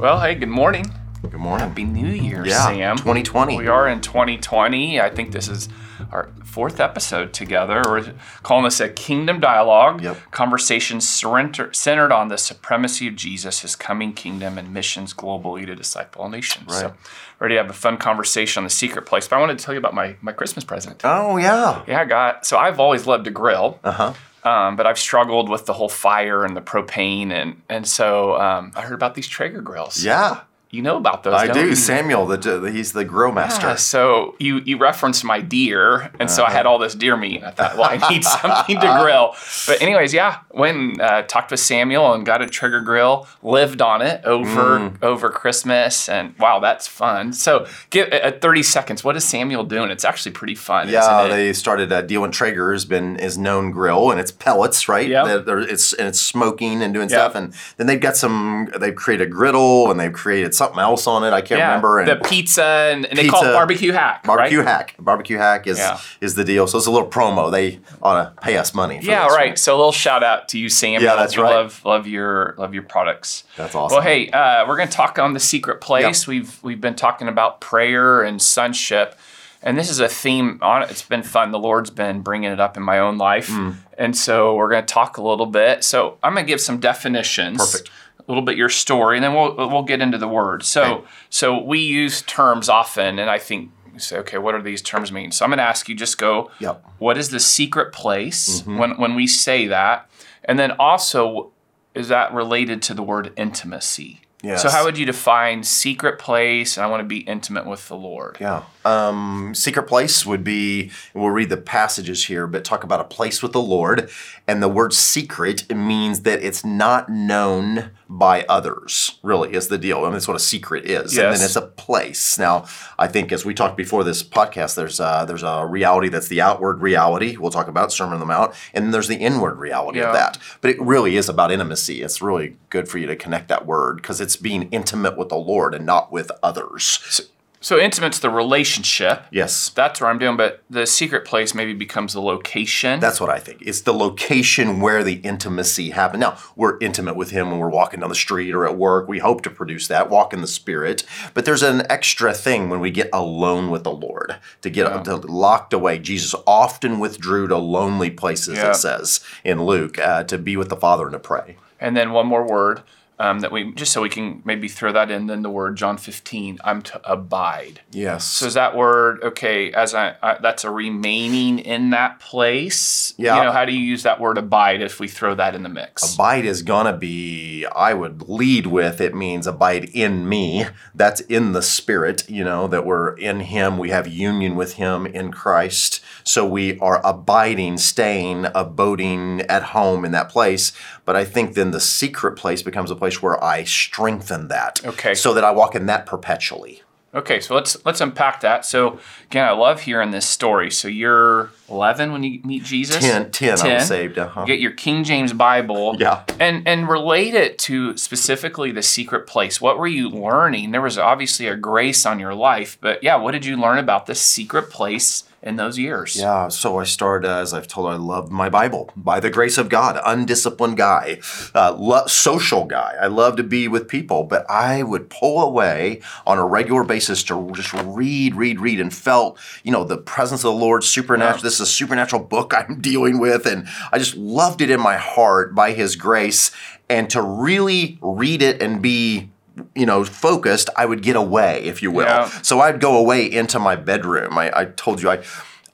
Well, hey, good morning. Good morning. Happy New Year, Yeah, Sam. 2020. We are in 2020. I think this is our fourth episode together. We're calling this a Kingdom Dialogue. Yep. Conversations surrender, centered on the supremacy of Jesus, His coming kingdom, and missions globally to disciple all nations. So, Right. ready to have a fun conversation on the secret place. But I wanted to tell you about my my Christmas present. Oh yeah. Yeah, I got. So I've always loved to grill. Uh huh. Um, but I've struggled with the whole fire and the propane, and and so um, I heard about these Traeger grills. Yeah. You know about those? I do. you? Samuel, the, he's the grill master. Yeah, so you you referenced my deer, and so I Uh-huh. had all this deer meat. I thought, well, I need something to grill. But anyways, yeah, went and uh, talked with Samuel and got a Traeger grill. Lived on it over Mm. over Christmas, and wow, that's fun. So, give at thirty seconds. What is Samuel doing? It's actually pretty fun. Yeah, they started uh, Deal and Traeger has been is known grill and it's pellets, right? They're- it's and it's smoking and doing Yep. stuff, and then they've got some. They've created a griddle and they've created something else on it. I can't remember. And the pizza, and, and they call it barbecue hack. barbecue right? hack. Barbecue hack is Yeah. is the deal. So it's a little promo. They ought to pay us money. Yeah, this, right. So a little shout out to you, Sam. Yeah, that's we right. Love love your love your products. That's awesome. Well, hey, uh, we're going to talk on the secret place. We've we've been talking about prayer and sonship, and this is a theme on it. It's been fun. The Lord's been bringing it up in my own life, Mm. and so we're going to talk a little bit. So I'm going to give some definitions. Perfect. A little bit your story, and then we'll we'll get into the word. So Okay. so we use terms often, and I think you say, okay, what do these terms mean? So I'm going to ask you, just go. Yep. What is the secret place Mm-hmm. when when we say that, and then also is that related to the word intimacy? Yes. So how would you define secret place? And I want to be intimate with the Lord. Yeah. Um, secret place would be, we'll read the passages here, but talk about a place with the Lord. And the word secret means that it's not known by others, really, is the deal. I mean, that's what a secret is. And Yes. then it's a place. Now, I think as we talked before this podcast, there's a, there's a reality that's the outward reality. We'll talk about Sermon on the Mount. And then there's the inward reality Yeah. of that. But it really is about intimacy. It's really good for you to connect that word because it's being intimate with the Lord and not with others. So intimate's the relationship. Yes. That's where I'm doing, but the secret place maybe becomes the location. That's what I think. It's the location where the intimacy happened. Now, we're intimate with him when we're walking down the street or at work. We hope to produce that, walk in the spirit. But there's an extra thing when we get alone with the Lord, to get to locked away. Jesus often withdrew to lonely places, Yeah. it says in Luke, uh, to be with the Father and to pray. and then one more word um, that we just so we can maybe throw that in. Then the word John 15. I'm to abide. Yes. So is that word okay? As I, I that's a remaining in that place. Yeah. You know, how do you use that word abide if we throw that in the mix? Abide is gonna be, I would lead with it means abide in me. That's in the spirit, you know, that we're in him. We have union with him in Christ. So we are abiding, staying, abiding at home in that place. But I think then the secret place becomes a place where I strengthen that. Okay. So that I walk in that perpetually. Okay, so let's let's unpack that. So again, I love hearing this story. So you're 11 when you meet Jesus. 10, 10, I was saved. Uh-huh. You get your King James Bible. Yeah. And and relate it to specifically the secret place. What were you learning? There was obviously a grace on your life, but yeah, what did you learn about the secret place in those years? Yeah, so I started, as I've told, I love my Bible by the grace of God. Undisciplined guy, uh, lo- social guy. I love to be with people, but I would pull away on a regular basis to just read, read, read, and felt, you know, the presence of the Lord, supernatural. This is a supernatural book I'm dealing with, and I just loved it in my heart by His grace. And to really read it and be you know, focused, I would get away, if you will. Yeah. So I'd go away into my bedroom. I, I told you I.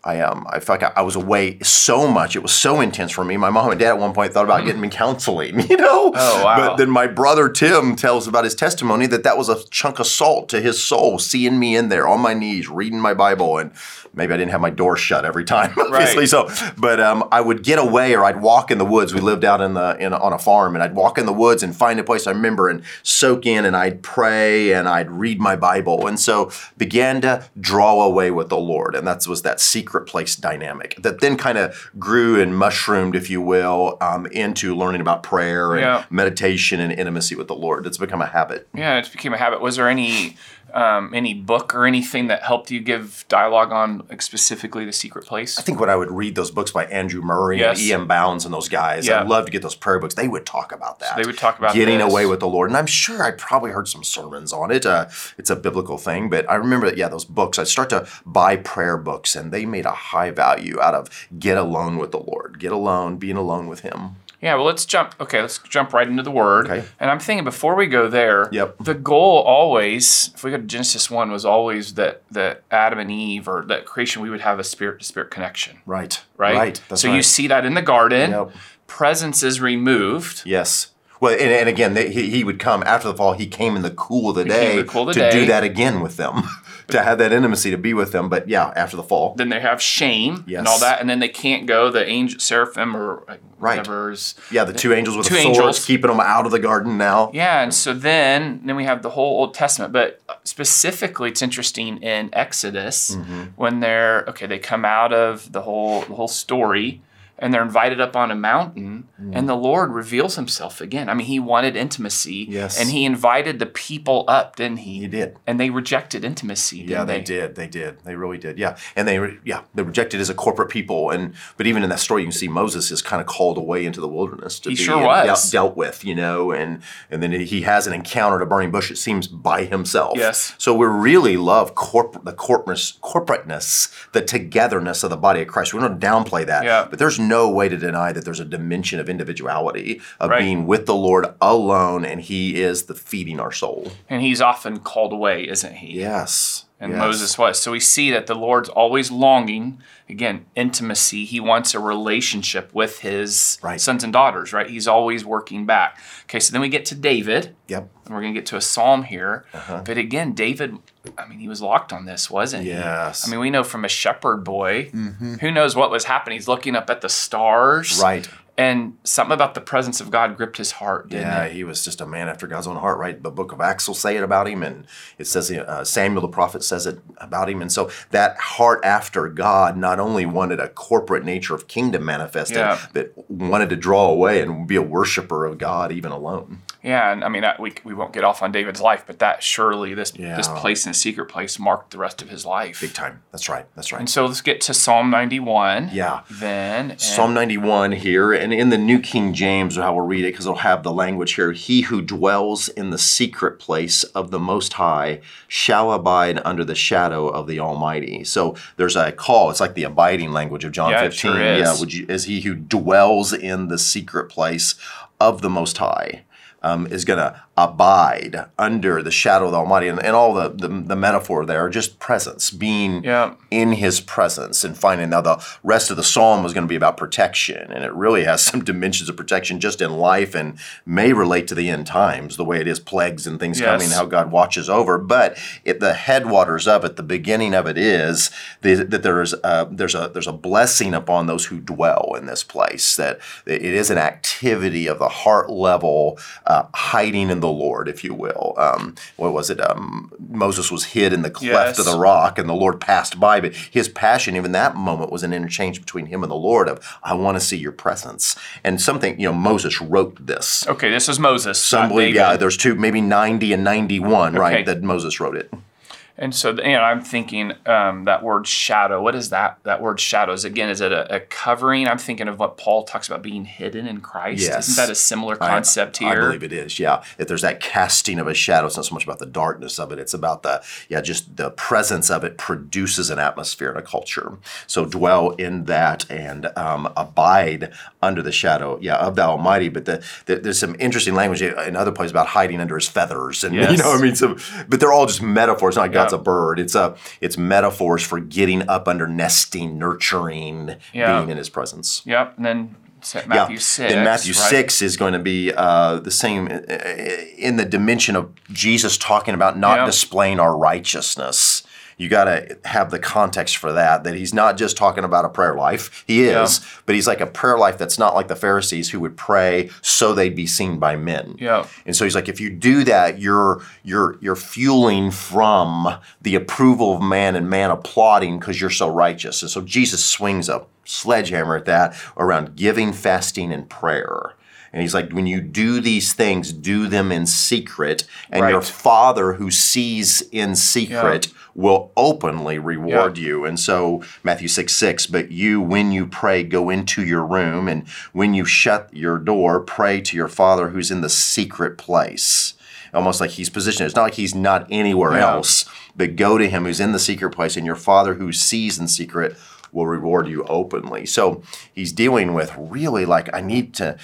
I um I felt like I was away so much. It was so intense for me. My mom and dad at one point thought about getting me counseling. You know. Oh, wow. But then my brother Tim tells about his testimony that that was a chunk of salt to his soul, seeing me in there on my knees reading my Bible, and maybe I didn't have my door shut every time, obviously. Right. So, but um, I would get away, or I'd walk in the woods. We lived out in the in on a farm, and I'd walk in the woods and find a place I remember and soak in, and I'd pray and I'd read my Bible, and so began to draw away with the Lord, and that was that secret place dynamic that then kind of grew and mushroomed, if you will, um, into learning about prayer and Yeah. meditation and intimacy with the Lord. It's become a habit. Yeah, it became a habit. Was there any um, any book or anything that helped you give dialogue on like, specifically the secret place? I think when I would read those books by Andrew Murray Yes. and E.M. Bounds and those guys, Yeah. I'd love to get those prayer books. They would talk about that. they would talk about getting this. away with the Lord. And I'm sure I probably heard some sermons on it. Uh, it's a biblical thing, but I remember that, yeah, those books, I'd start to buy prayer books and they made a high value out of get alone with the Lord, get alone, being alone with Him. Yeah, well, let's jump. Okay, let's jump right into the word. Okay. And I'm thinking before we go there, Yep. the goal always, if we go to Genesis 1, was always that, that Adam and Eve or that creation, we would have a spirit to spirit connection, Right. right? Right. That's so right. you see that in the garden, Yep. presence is removed. Yes. Well, and, and again, they, he, he would come after the fall. He came in the cool of the day the cool of to the do that again with them, to have that intimacy, to be with them. But yeah, after the fall, Then they have shame and all that, and then they can't go. The angel, seraphim, or like, Right. whatever is yeah, the two angels with Two the swords angels. keeping them out of the garden now. Yeah, and so then then we have the whole Old Testament, but specifically it's interesting in Exodus Mm-hmm. when they're okay, they come out of the whole the whole story and they're invited up on a mountain mm-hmm. and the Lord reveals himself again. I mean, he wanted intimacy Yes. and he invited the people up, didn't he? He did. And they rejected intimacy, didn't Yeah, they did. They did. They really did. Yeah, and they re- yeah they rejected as a corporate people. And but even in that story, you can see Moses is kind of called away into the wilderness to He be sure was. dealt, dealt with, you know, and and then he has an encounter at a burning bush. It seems by himself. Yes. So we really love corporate the corporateness, the togetherness of the body of Christ. We don't downplay that. Yeah. But there's no way to deny that there's a dimension of individuality of Right. being with the Lord alone, and He is the feeding our soul. And he's often called away, isn't he? Yes. And yes. Moses was. So we see that the Lord's always longing, again, intimacy. He wants a relationship with his Right. sons and daughters, right? He's always working back. Okay, so then we get to David, Yep. and we're going to get to a psalm here. Uh-huh. But again, David, I mean, he was locked on this, wasn't he? Yes. Mm-hmm. I mean, we know from a shepherd boy, who knows what was happening. He's looking up at the stars. Right. And something about the presence of God gripped his heart, didn't Yeah, it? he was just a man after God's own heart, right? The book of Acts will say it about him, and it says uh, Samuel the prophet says it about him. And so that heart after God not only wanted a corporate nature of kingdom manifested, Yeah. but wanted to draw away and be a worshiper of God even alone. Yeah, and I mean, I- we, we won't get off on David's life, but that surely, this, this place in a secret place marked the rest of his life. Big time. That's right. That's right. And so let's get to Psalm 91. Yeah. Then. Psalm 91 here, and in the New King James, how we'll read it, because it'll have the language here He who dwells in the secret place of the Most High shall abide under the shadow of the Almighty. So there's a call. It's like the abiding language of John Yeah, it 15. sure. Yeah, would you, is he who dwells in the secret place of the Most High. Um, is going to abide under the shadow of the Almighty, and, and all the, the the metaphor there are just presence, being Yeah. in his presence and finding now the rest of the psalm was going to be about protection and it really has some dimensions of protection just in life and may relate to the end times the way it is plagues and things Yes. coming how god watches over but it, the headwaters of it the beginning of it is the, that there is a, there's a there's a blessing upon those who dwell in this place that it is an activity of the heart level uh, hiding in the lord if you will um, what was it um, moses was hid in the cleft of the rock and the Lord passed by, but his passion, even that moment, was an interchange between him and the Lord of, I want to see your presence. And something, you know, Moses wrote this. Okay, this is Moses. Some believe, yeah, there's two, maybe 90 and 91, Okay. right, that Moses wrote it. And so, you know, I'm thinking um, that word shadow. What is that? That word shadows again. Is it a, a covering? I'm thinking of what Paul talks about being hidden in Christ. Yes. Isn't that a similar concept I, here? I believe it is, yeah. If there's that casting of a shadow, it's not so much about the darkness of it, it's about the, yeah, just the presence of it produces an atmosphere and a culture. So dwell in that and um, abide under the shadow, yeah, of the Almighty. But the, the, there's some interesting language in other places about hiding under his feathers. And, you know, I mean, so, but they're all just metaphors. Not like Yeah. a bird. It's a, it's metaphors for getting up under nesting, nurturing, Yeah. being in his presence. Yep. And then Matthew six. Then Matthew right? 6 is going to be uh, the same uh, in the dimension of Jesus talking about not Yeah. displaying our righteousness. You got to have the context for that, that he's not just talking about a prayer life. He is, but he's like a prayer life that's not like the Pharisees who would pray so they'd be seen by men. Yeah. And so he's like, if you do that, you're you're you're fueling from the approval of man and man applauding because you're so righteous. And so Jesus swings a sledgehammer at that around giving, fasting, and prayer. And he's like, when you do these things, do them in secret, and your Father who sees in secret will openly reward you. And so, Matthew 6 6, but you, when you pray, go into your room, and when you shut your door, pray to your Father who's in the secret place. Almost like he's positioned. It's not like he's not anywhere Yeah. else, but go to him who's in the secret place, and your Father who sees in secret will reward you openly. So he's dealing with really like, I need to,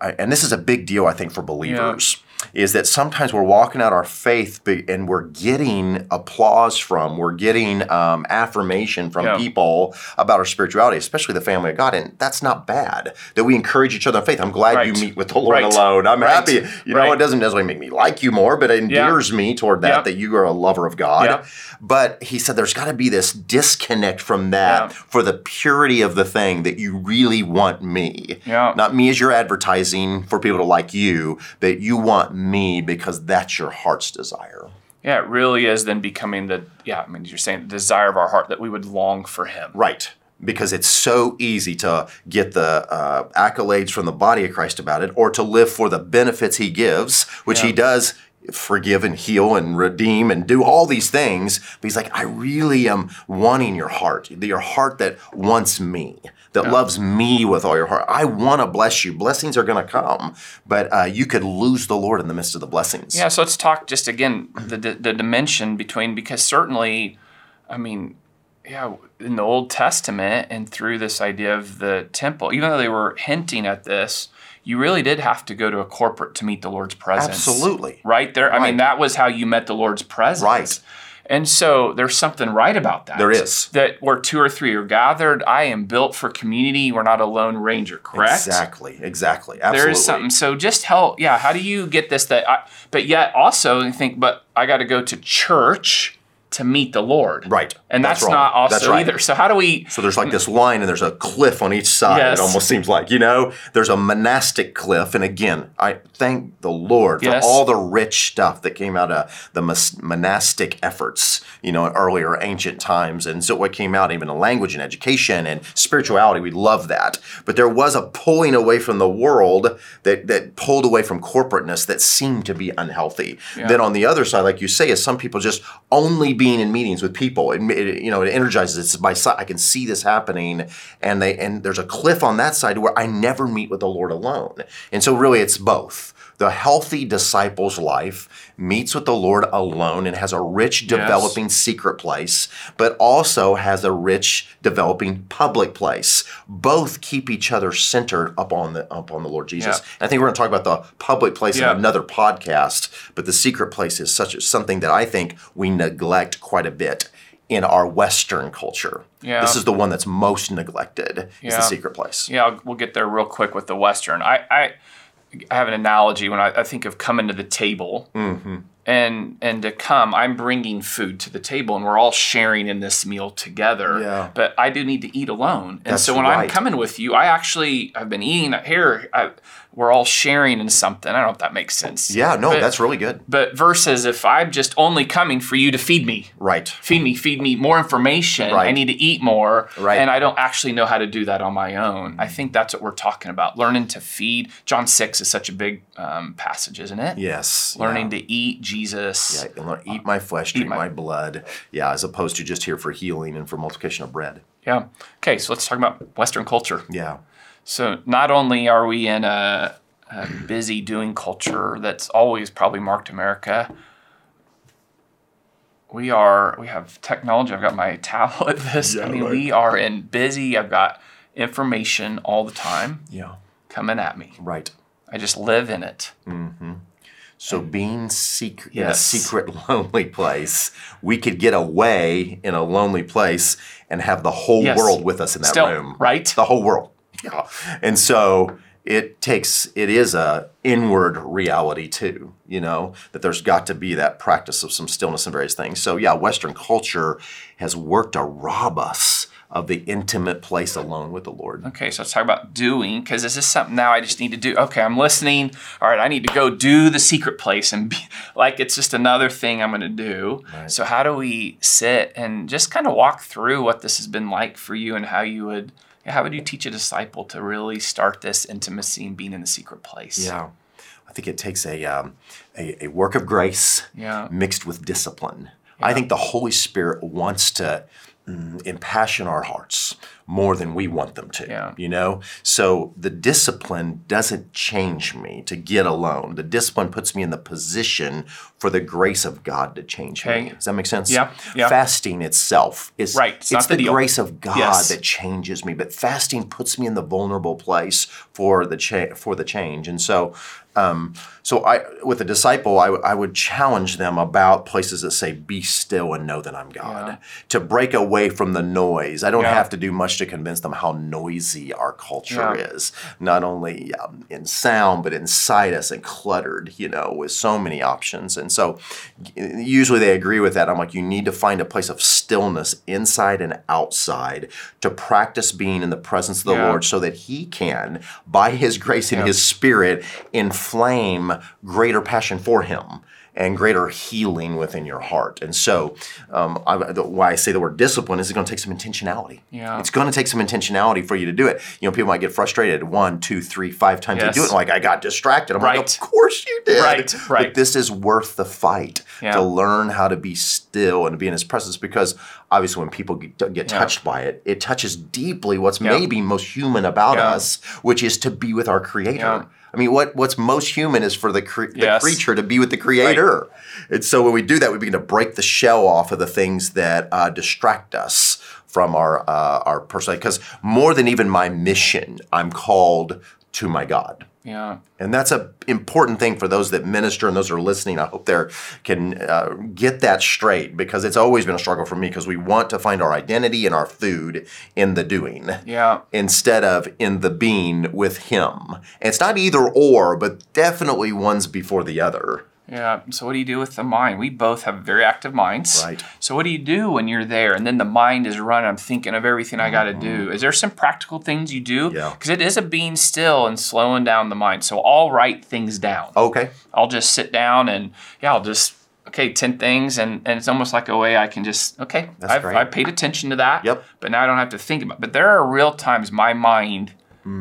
I- and this is a big deal, I think, for believers. Is that sometimes we're walking out our faith and we're getting applause from, we're getting um, affirmation from Yeah. people about our spirituality, especially the family of God. And that's not bad. That we encourage each other in faith. I'm glad you meet with the Lord Right. alone. I'm Right. happy. You know, it doesn't necessarily make me like you more, but it endears me toward that, Yeah. that you are a lover of God. Yeah. But he said there's got to be this disconnect from that Yeah. for the purity of the thing that you really want me. Yeah. Not me as your advertising for people to like you, that you want me because that's your heart's desire. Yeah, it really is then becoming the yeah, I mean you're saying the desire of our heart that we would long for him. Right. Because it's so easy to get the uh, accolades from the body of Christ about it, or to live for the benefits he gives, which he does forgive and heal and redeem and do all these things. But he's like, I really am wanting your heart, your heart that wants me, that loves me with all your heart. I want to bless you. Blessings are going to come, but uh, you could lose the Lord in the midst of the blessings. Yeah, so let's talk just again the the, the dimension between because certainly, I mean, yeah, in the Old Testament and through this idea of the temple, even though they were hinting at this, you really did have to go to a corporate to meet the Lord's presence. Absolutely. Right there. I mean, that was how you met the Lord's presence. Right. And so there's something right about that. There is. That where two or three are gathered, I am built for community. We're not a lone ranger, correct? Exactly. Exactly. Absolutely. There is something. So just help. Yeah. How do you get this? That, I, but yet also you think, but I got to go to church to meet the Lord. Right. And that's, wrong. not also That's right. either. So how do we? So there's like this line and there's a cliff on each side. Yes. It almost seems like, you know, there's a monastic cliff. And again, I thank the Lord for Yes. all the rich stuff that came out of the monastic efforts, you know, in earlier ancient times. And so what came out, even in language and education and spirituality, we love that. But there was a pulling away from the world that, that pulled away from corporateness that seemed to be unhealthy. Then on the other side, like you say, is some people just only being in meetings with people. It, it- you know, it energizes. It's my side. I can see this happening, and they and there's a cliff on that side where I never meet with the Lord alone. And so, really, it's both. The healthy disciple's life meets with the Lord alone and has a rich, developing secret place, but also has a rich, developing public place. Both keep each other centered upon the upon the Lord Jesus. Yeah. I think we're going to talk about the public place Yeah. in another podcast, but the secret place is such something that I think we neglect quite a bit in our Western culture. Yeah. This is the one that's most neglected. Is the secret place. Yeah, we'll get there real quick with the Western. I, I, I have an analogy when I, I think of coming to the table. Mm-hmm. And, and to come, I'm bringing food to the table, and we're all sharing in this meal together. Yeah. But I do need to eat alone, and That's so when I'm coming with you, I actually I've been eating here. I, we're all sharing in something. I don't know if that makes sense. Yeah, no, But- that's really good. But versus if I'm just only coming for you to feed me, Right. feed me, feed me more information. Right. I need to eat more. Right. And I don't actually know how to do that on my own. I think that's what we're talking about. Learning to feed. John 6 is such a big um, passage, isn't it? Yes. Learning yeah. to eat Jesus. Yeah, and learn- eat uh, my flesh, drink my- my, blood. Yeah, as opposed to just here for healing and for multiplication of bread. Yeah. Okay, so let's talk about Western culture. Yeah. So not only are we in a, a busy doing culture that's always probably marked America, we are we have technology. I've got my tablet. This I mean, right. we are in busy. I've got information all the time Yeah. coming at me. Right. I just live in it. Mm-hmm. So being secret in a secret lonely place, we could get away in a lonely place and have the whole Yes. world with us in that Still, room. right? The whole world. Yeah. And so it takes it is a inward reality too, you know, that there's got to be that practice of some stillness and various things. So yeah, Western culture has worked to rob us of the intimate place alone with the Lord. Okay, so let's talk about doing because this is something now I just need to do. Okay, I'm listening. All right, I need to go do the secret place and be like it's just another thing I'm going to do. Right. So, how do we sit and just kind of walk through what this has been like for you and how you would, how would you teach a disciple to really start this intimacy and being in the secret place? Yeah. I think it takes a, um, a, a work of grace Yeah. mixed with discipline. I think the Holy Spirit wants to mm, impassion our hearts more than we want them to. Yeah. You know? So the discipline doesn't change me to get alone. The discipline puts me in the position for the grace of God to change Okay. me. Does that make sense? Yeah, yeah. Fasting itself is Right, it's It's, the the, grace of God Yes. that changes me, but fasting puts me in the vulnerable place for the cha- for the change. And so, um, so I with a disciple, I, w- I would challenge them about places that say, "Be still and know that I'm God." Yeah. To break away from the noise. I don't Yeah. have to do much to convince them how noisy our culture Yeah. is, not only um, in sound but inside us and cluttered. You know, with so many options. And so, usually they agree with that. I'm like, you need to find a place of stillness inside and outside to practice being in the presence of the Yeah. Lord so that He can, by His grace and Yeah. His Spirit, inflame greater passion for Him. And greater healing within your heart, and so um, I, the, why I say the word discipline is it's going to take some intentionality. Yeah. it's going to take some intentionality for you to do it. You know, people might get frustrated one, two, three, five times Yes. they do it, like I got distracted. I'm Right. like, of course you did. Right, right. But this is worth the fight Yeah. to learn how to be still and to be in his presence because obviously when people get, get Yeah. touched by it it touches deeply what's Yeah. maybe most human about Yeah. us which is to be with our creator Yeah. I mean, what what's most human is for the, cre- the Yes. creature to be with the creator. And so when we do that, we begin to break the shell off of the things that uh, distract us from our uh, our personality. Because more than even my mission, I'm called to my God. Yeah. And that's a important thing for those that minister and those who are listening. I hope they can uh, get that straight because it's always been a struggle for me because we want to find our identity and our food in the doing Yeah. instead of in the being with Him. And it's not either or, but definitely one's before the other. Yeah. So what do you do with the mind? We both have very active minds. Right. So what do you do when you're there and then the mind is running? I'm thinking of everything I got to do. Is there some practical things you do? Mm-hmm. Yeah. Because it is a being still and slowing down the mind. So I'll write things down. Okay. I'll just sit down and yeah, I'll just okay, ten things, and and it's almost like a way I can just okay, That's I've great. I paid attention to that. Yep. But now I don't have to think about. But there are real times my mind.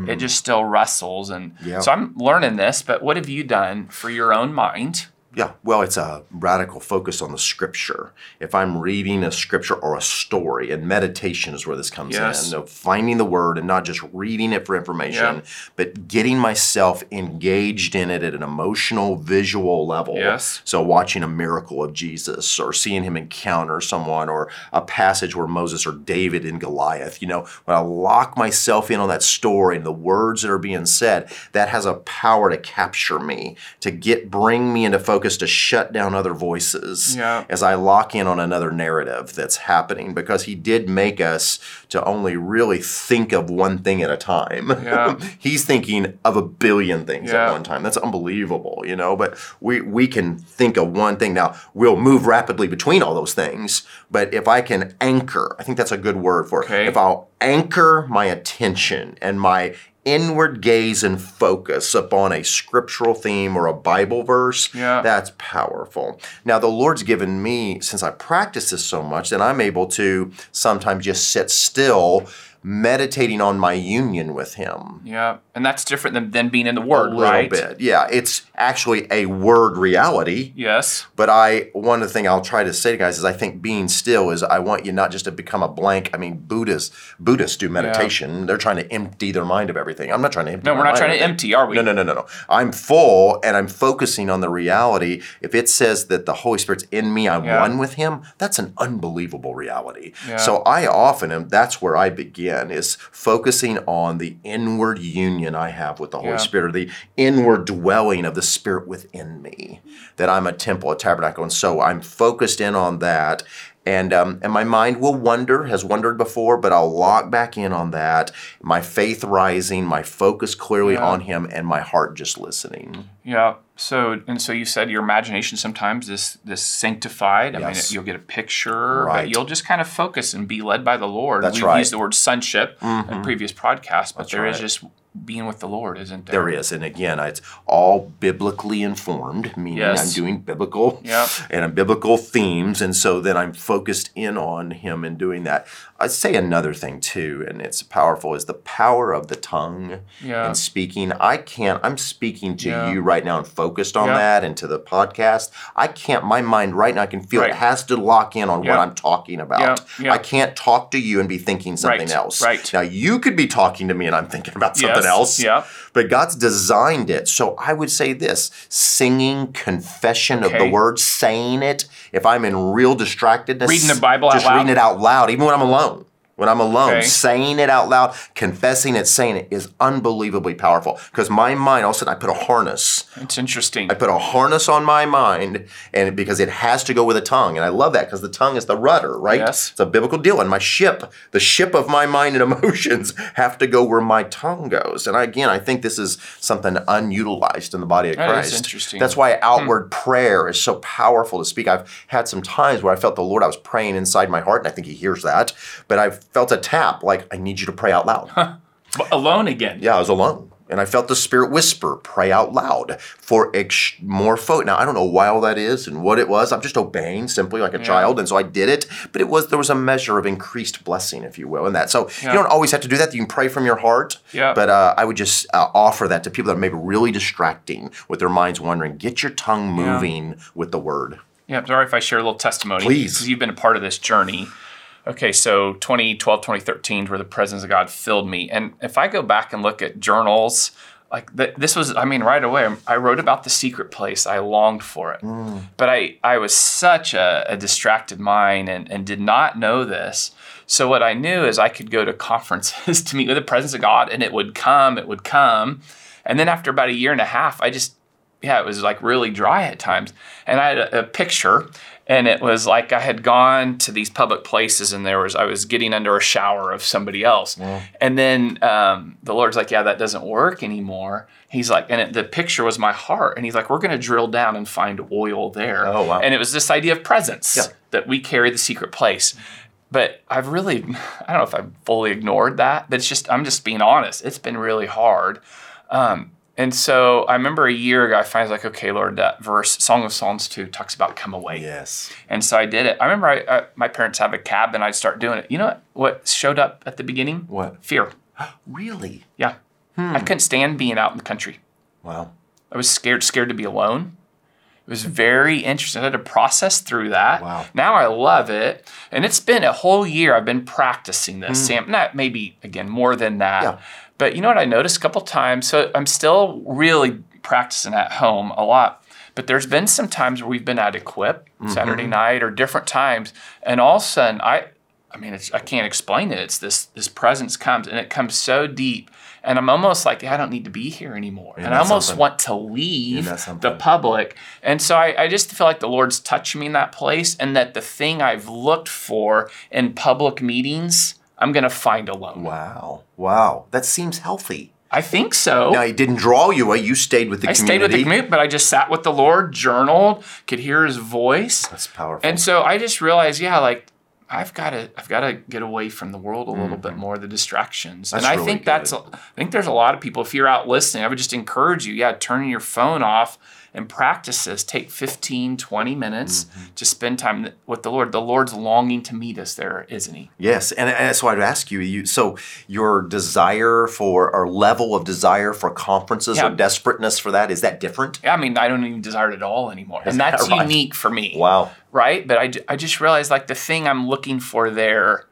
It just still wrestles, and Mm. Yeah. so I'm learning this. But what have you done for your own mind? Yeah, well, it's a radical focus on the scripture. If I'm reading a scripture or a story, and meditation is where this comes Yes. in, of finding the word and not just reading it for information, Yeah. but getting myself engaged in it at an emotional, visual level. Yes. So, watching a miracle of Jesus or seeing him encounter someone or a passage where Moses or David and Goliath, you know, when I lock myself in on that story and the words that are being said, that has a power to capture me, to get bring me into focus, to shut down other voices Yeah. as I lock in on another narrative that's happening because he did make us to only really think of one thing at a time. Yeah. He's thinking of a billion things Yeah. at one time. That's unbelievable, you know, but we we can think of one thing now. We'll move rapidly between all those things, but if I can anchor, I think that's a good word for it. Okay. If I'll anchor my attention and my inward gaze and focus upon a scriptural theme or a Bible verse, Yeah. that's powerful. Now, the Lord's given me, since I practice this so much, that I'm able to sometimes just sit still, meditating on my union with Him. Yeah, and that's different than, than being in the Word, a little right? bit. Yeah, it's actually a word reality. Yes. But I, one of the things I'll try to say to guys is I think being still is I want you not just to become a blank. I mean, Buddhists, Buddhists do meditation. They're trying to empty their mind of everything. I'm not trying to empty. No, we're not trying to empty, are we? No, no, no, no, no. I'm full and I'm focusing on the reality. If it says that the Holy Spirit's in me, I'm Yeah. one with Him, that's an unbelievable reality. Yeah. So I often am, that's where I begin, is focusing on the inward union I have with the Holy Yeah. Spirit, or the inward dwelling of the Spirit within me, that I'm a temple, a tabernacle. And so I'm focused in on that. And, um, and my mind will wonder, has wondered before, but I'll lock back in on that. My faith rising, my focus clearly Yeah. on Him, and my heart just listening. Yeah. So and so you said your imagination sometimes is this sanctified. I Yes. mean, you'll get a picture, Right. but you'll just kind of focus and be led by the Lord. That's We've right. Mm-hmm. used the word sonship in previous podcasts, but there is right. just being with the Lord, isn't there? There is, and again, it's all biblically informed, meaning Yes. I'm doing biblical Yep. and I'm biblical themes, and so then I'm focused in on Him and doing that. I'd say another thing too, and it's powerful, is the power of the tongue Yeah. and speaking. I can't. I'm speaking to Yeah. you right now and focused on Yeah. that, and to the podcast. I can't. My mind right now, I can feel Right. it has to lock in on Yeah. what I'm talking about. I can't talk to you and be thinking something Right. else. Right. Now you could be talking to me and I'm thinking about something Yes. else. Yeah. But God's designed it. So I would say this singing confession of the word, saying it. If I'm in real distractedness, Reading the Bible out just reading it out loud, even when I'm alone. When I'm alone, Okay. saying it out loud, confessing it, saying it is unbelievably powerful. Because my mind, all of a sudden, I put a harness It's interesting. I put a harness on my mind, and because it has to go with the tongue, and I love that because the tongue is the rudder, right? Yes. It's a biblical deal, and my ship, the ship of my mind and emotions, have to go where my tongue goes. And I, again, I think this is something unutilized in the body of That is Christ. That's interesting. That's why hmm. outward prayer is so powerful to speak. I've had some times where I felt the Lord. I was praying inside my heart, and I think He hears that. But I felt a tap, like I need you to pray out loud. But alone again. Yeah, I was alone. And I felt the Spirit whisper, pray out loud for ex- more folk. Now, I don't know why all that is and what it was. I'm just obeying simply like a child. And so I did it. But it was, there was a measure of increased blessing, if you will, in that. So Yeah. you don't always have to do that. You can pray from your heart. Yeah. But uh, I would just uh, offer that to people that are maybe really distracting with their minds wandering. Get your tongue moving with the word. Yeah, sorry if I share a little testimony. Please. Because you've been a part of this journey. Okay, so 2012, 2013 is where the presence of God filled me. And if I go back and look at journals, like th- this was, I mean, right away, I wrote about the secret place. I longed for it. Mm. But I, I was such a, a distracted mind and, and did not know this. So what I knew is I could go to conferences to meet with the presence of God and it would come, it would come. And then after about a year and a half, I just yeah, it was like really dry at times. And I had a, a picture, and it was like I had gone to these public places, and there was I was getting under a shower of somebody else, and then um, the Lord's like, "Yeah, that doesn't work anymore." He's like, and it, the picture was my heart, and he's like, "We're going to drill down and find oil there." Oh, wow. And it was this idea of presence Yeah. that we carry the secret place. But I've really, I don't know if I've fully ignored that, but it's just, I'm just being honest. It's been really hard. Um, and so I remember a year ago, I finally was like, okay, Lord, that verse, Song of Psalms 2, talks about come away. Yes. And so I did it. I remember I, I, my parents have a cab and I'd start doing it. You know what, what showed up at the beginning? What? Fear. Really? Yeah. Hmm. I couldn't stand being out in the country. Wow. I was scared, scared to be alone. It was very interesting. I had to process through that. Wow. Now I love it. And it's been a whole year I've been practicing this. Hmm. Sam, not maybe again more than that. Yeah. But you know what I noticed a couple times? So I'm still really practicing at home a lot. But there's been some times where we've been at Equip Saturday night or different times, and all of a sudden I I mean, it's, I can't explain it. It's this this presence comes and it comes so deep, and I'm almost like I don't need to be here anymore, and I almost something? want to leave the public. And so I, I just feel like the Lord's touching me in that place, and that the thing I've looked for in public meetings, I'm gonna find alone. Wow. Wow. That seems healthy. I think so. Now, he didn't draw you away. You stayed with the I community. stayed with the community, but I just sat with the Lord, journaled, could hear His voice. That's powerful. And so I just realized, yeah, like I've got to, I've got to get away from the world a little bit more, the distractions. Mm-hmm. That's and I really think that's, good. I think there's a lot of people. If you're out listening, I would just encourage you, yeah, turning your phone off and practices. Take 15, 20 minutes Mm-hmm. to spend time with the Lord. The Lord's longing to meet us there, isn't He? Yes, and, and so I'd ask you, you. So your desire for or level of desire for conferences Yeah. or desperateness for that is that different? Yeah, I mean, I don't even desire it at all anymore, and that that's right? unique for me. Wow. right? But I, I just realized like the thing I'm looking for there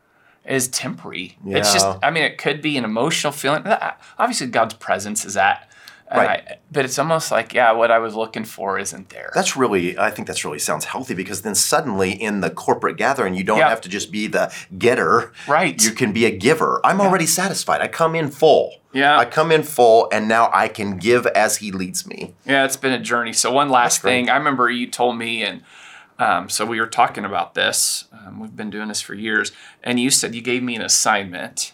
is temporary. It's just, I mean, it could be an emotional feeling. Obviously, God's presence is at, Right. I, but it's almost like, yeah, what I was looking for isn't there. That's really, I think that's really sounds healthy because then suddenly in the corporate gathering, you don't Yeah. have to just be the getter. Right. You can be a giver. I'm already satisfied. I come in full. Yeah. I come in full and now I can give as he leads me. yeah, it's been a journey. So one last thing, I remember you told me, and um, so we were talking about this. Um, we've been doing this for years, and you said you gave me an assignment.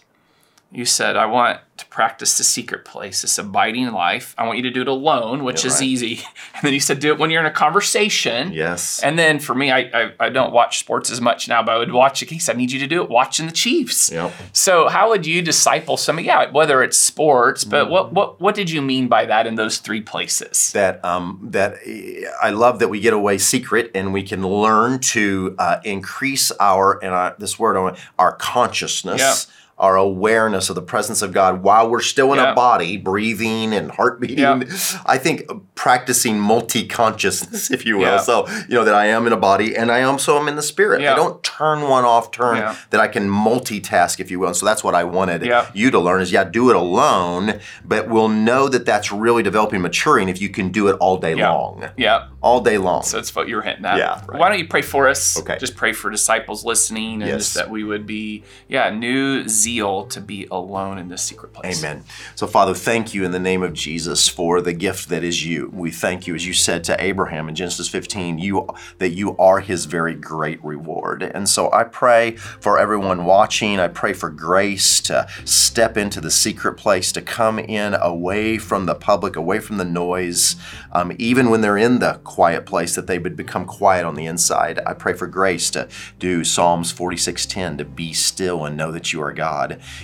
You said, I want to practice the secret place, this abiding life. I want you to do it alone, which Yeah, is right. easy. And then you said, do it when you're in a conversation. Yes. And then for me, I, I, I don't watch sports as much now, but I would watch it. case. I need you to do it watching the Chiefs. Yep. So how would you disciple somebody? Yeah, whether it's sports, but what, what, what did you mean by that in those three places? that um, that I love that we get away secret and we can learn to uh, increase our and our, this word our consciousness. Yeah. Our awareness of the presence of God while we're still in Yeah. a body, breathing and heart beating. Yeah. I think practicing multi consciousness, if you will. Yeah. So, you know, that I am in a body and I also am in the spirit. I don't turn one off, turn that I can multitask, if you will. And so that's what I wanted you to learn is yeah, do it alone, but we'll know that that's really developing, maturing if you can do it all day long. Yeah. All day long. So that's what you were hinting at. Yeah, right. Why don't you pray for us? Okay. Just pray for disciples listening and Yes. just that we would be, yeah, new zeal to be alone in this secret place. Amen. So, Father, thank you in the name of Jesus for the gift that is you. We thank you, as you said to Abraham in Genesis 15, you that you are his very great reward. And so I pray for everyone watching. I pray for grace to step into the secret place, to come in away from the public, away from the noise, um, even when they're in the quiet place, that they would become quiet on the inside. I pray for grace to do Psalms 46:10, to be still and know that you are God.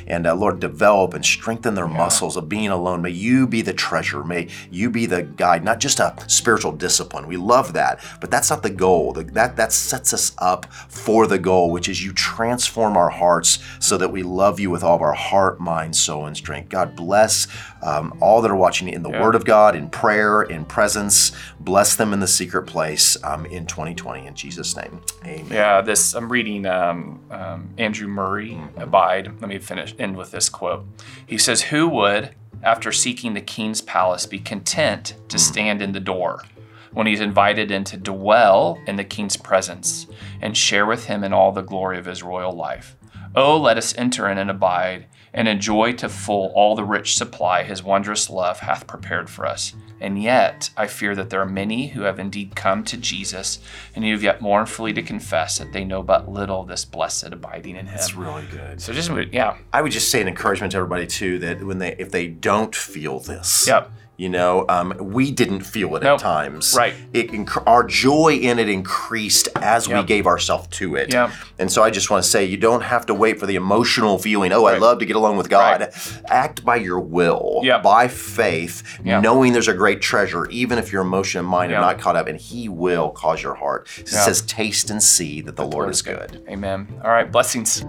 And uh, Lord, develop and strengthen their muscles of being alone. May you be the treasure. May you be the guide, not just a spiritual discipline. We love that, but that's not the goal. That that sets us up for the goal, which is you transform our hearts so that we love you with all of our heart, mind, soul, and strength. God bless um, all that are watching in the Yeah. Word of God, in prayer, in presence. Bless them in the secret place um, in 2020. In Jesus' name, Amen. Yeah, this I'm reading um, um, Andrew Murray Abide. Let me finish end with this quote. He says, "Who would, after seeking the king's palace, be content to hmm. stand in the door when he's invited in to dwell in the king's presence and share with him in all the glory of his royal life? Oh, let us enter in and abide." And enjoy to full all the rich supply his wondrous love hath prepared for us. And yet, I fear that there are many who have indeed come to Jesus and who have yet mournfully to confess that they know but little of this blessed abiding in Him. That's really good. so just yeah, I would just say an encouragement to everybody too that when they if they don't feel this, Yep. You know, um, we didn't feel it Nope. at times. Right. It inc- our joy in it increased as we gave ourselves to it. Yep. And so I just want to say you don't have to wait for the emotional feeling. Oh, I love to get along with God. Right. Act by your will, Yep. by faith, Yep. knowing there's a great treasure, even if your emotion and mind Yep. are not caught up, and He will cause your heart. It Yep. says, "Taste and see that the Lord is good." Amen. All right, blessings.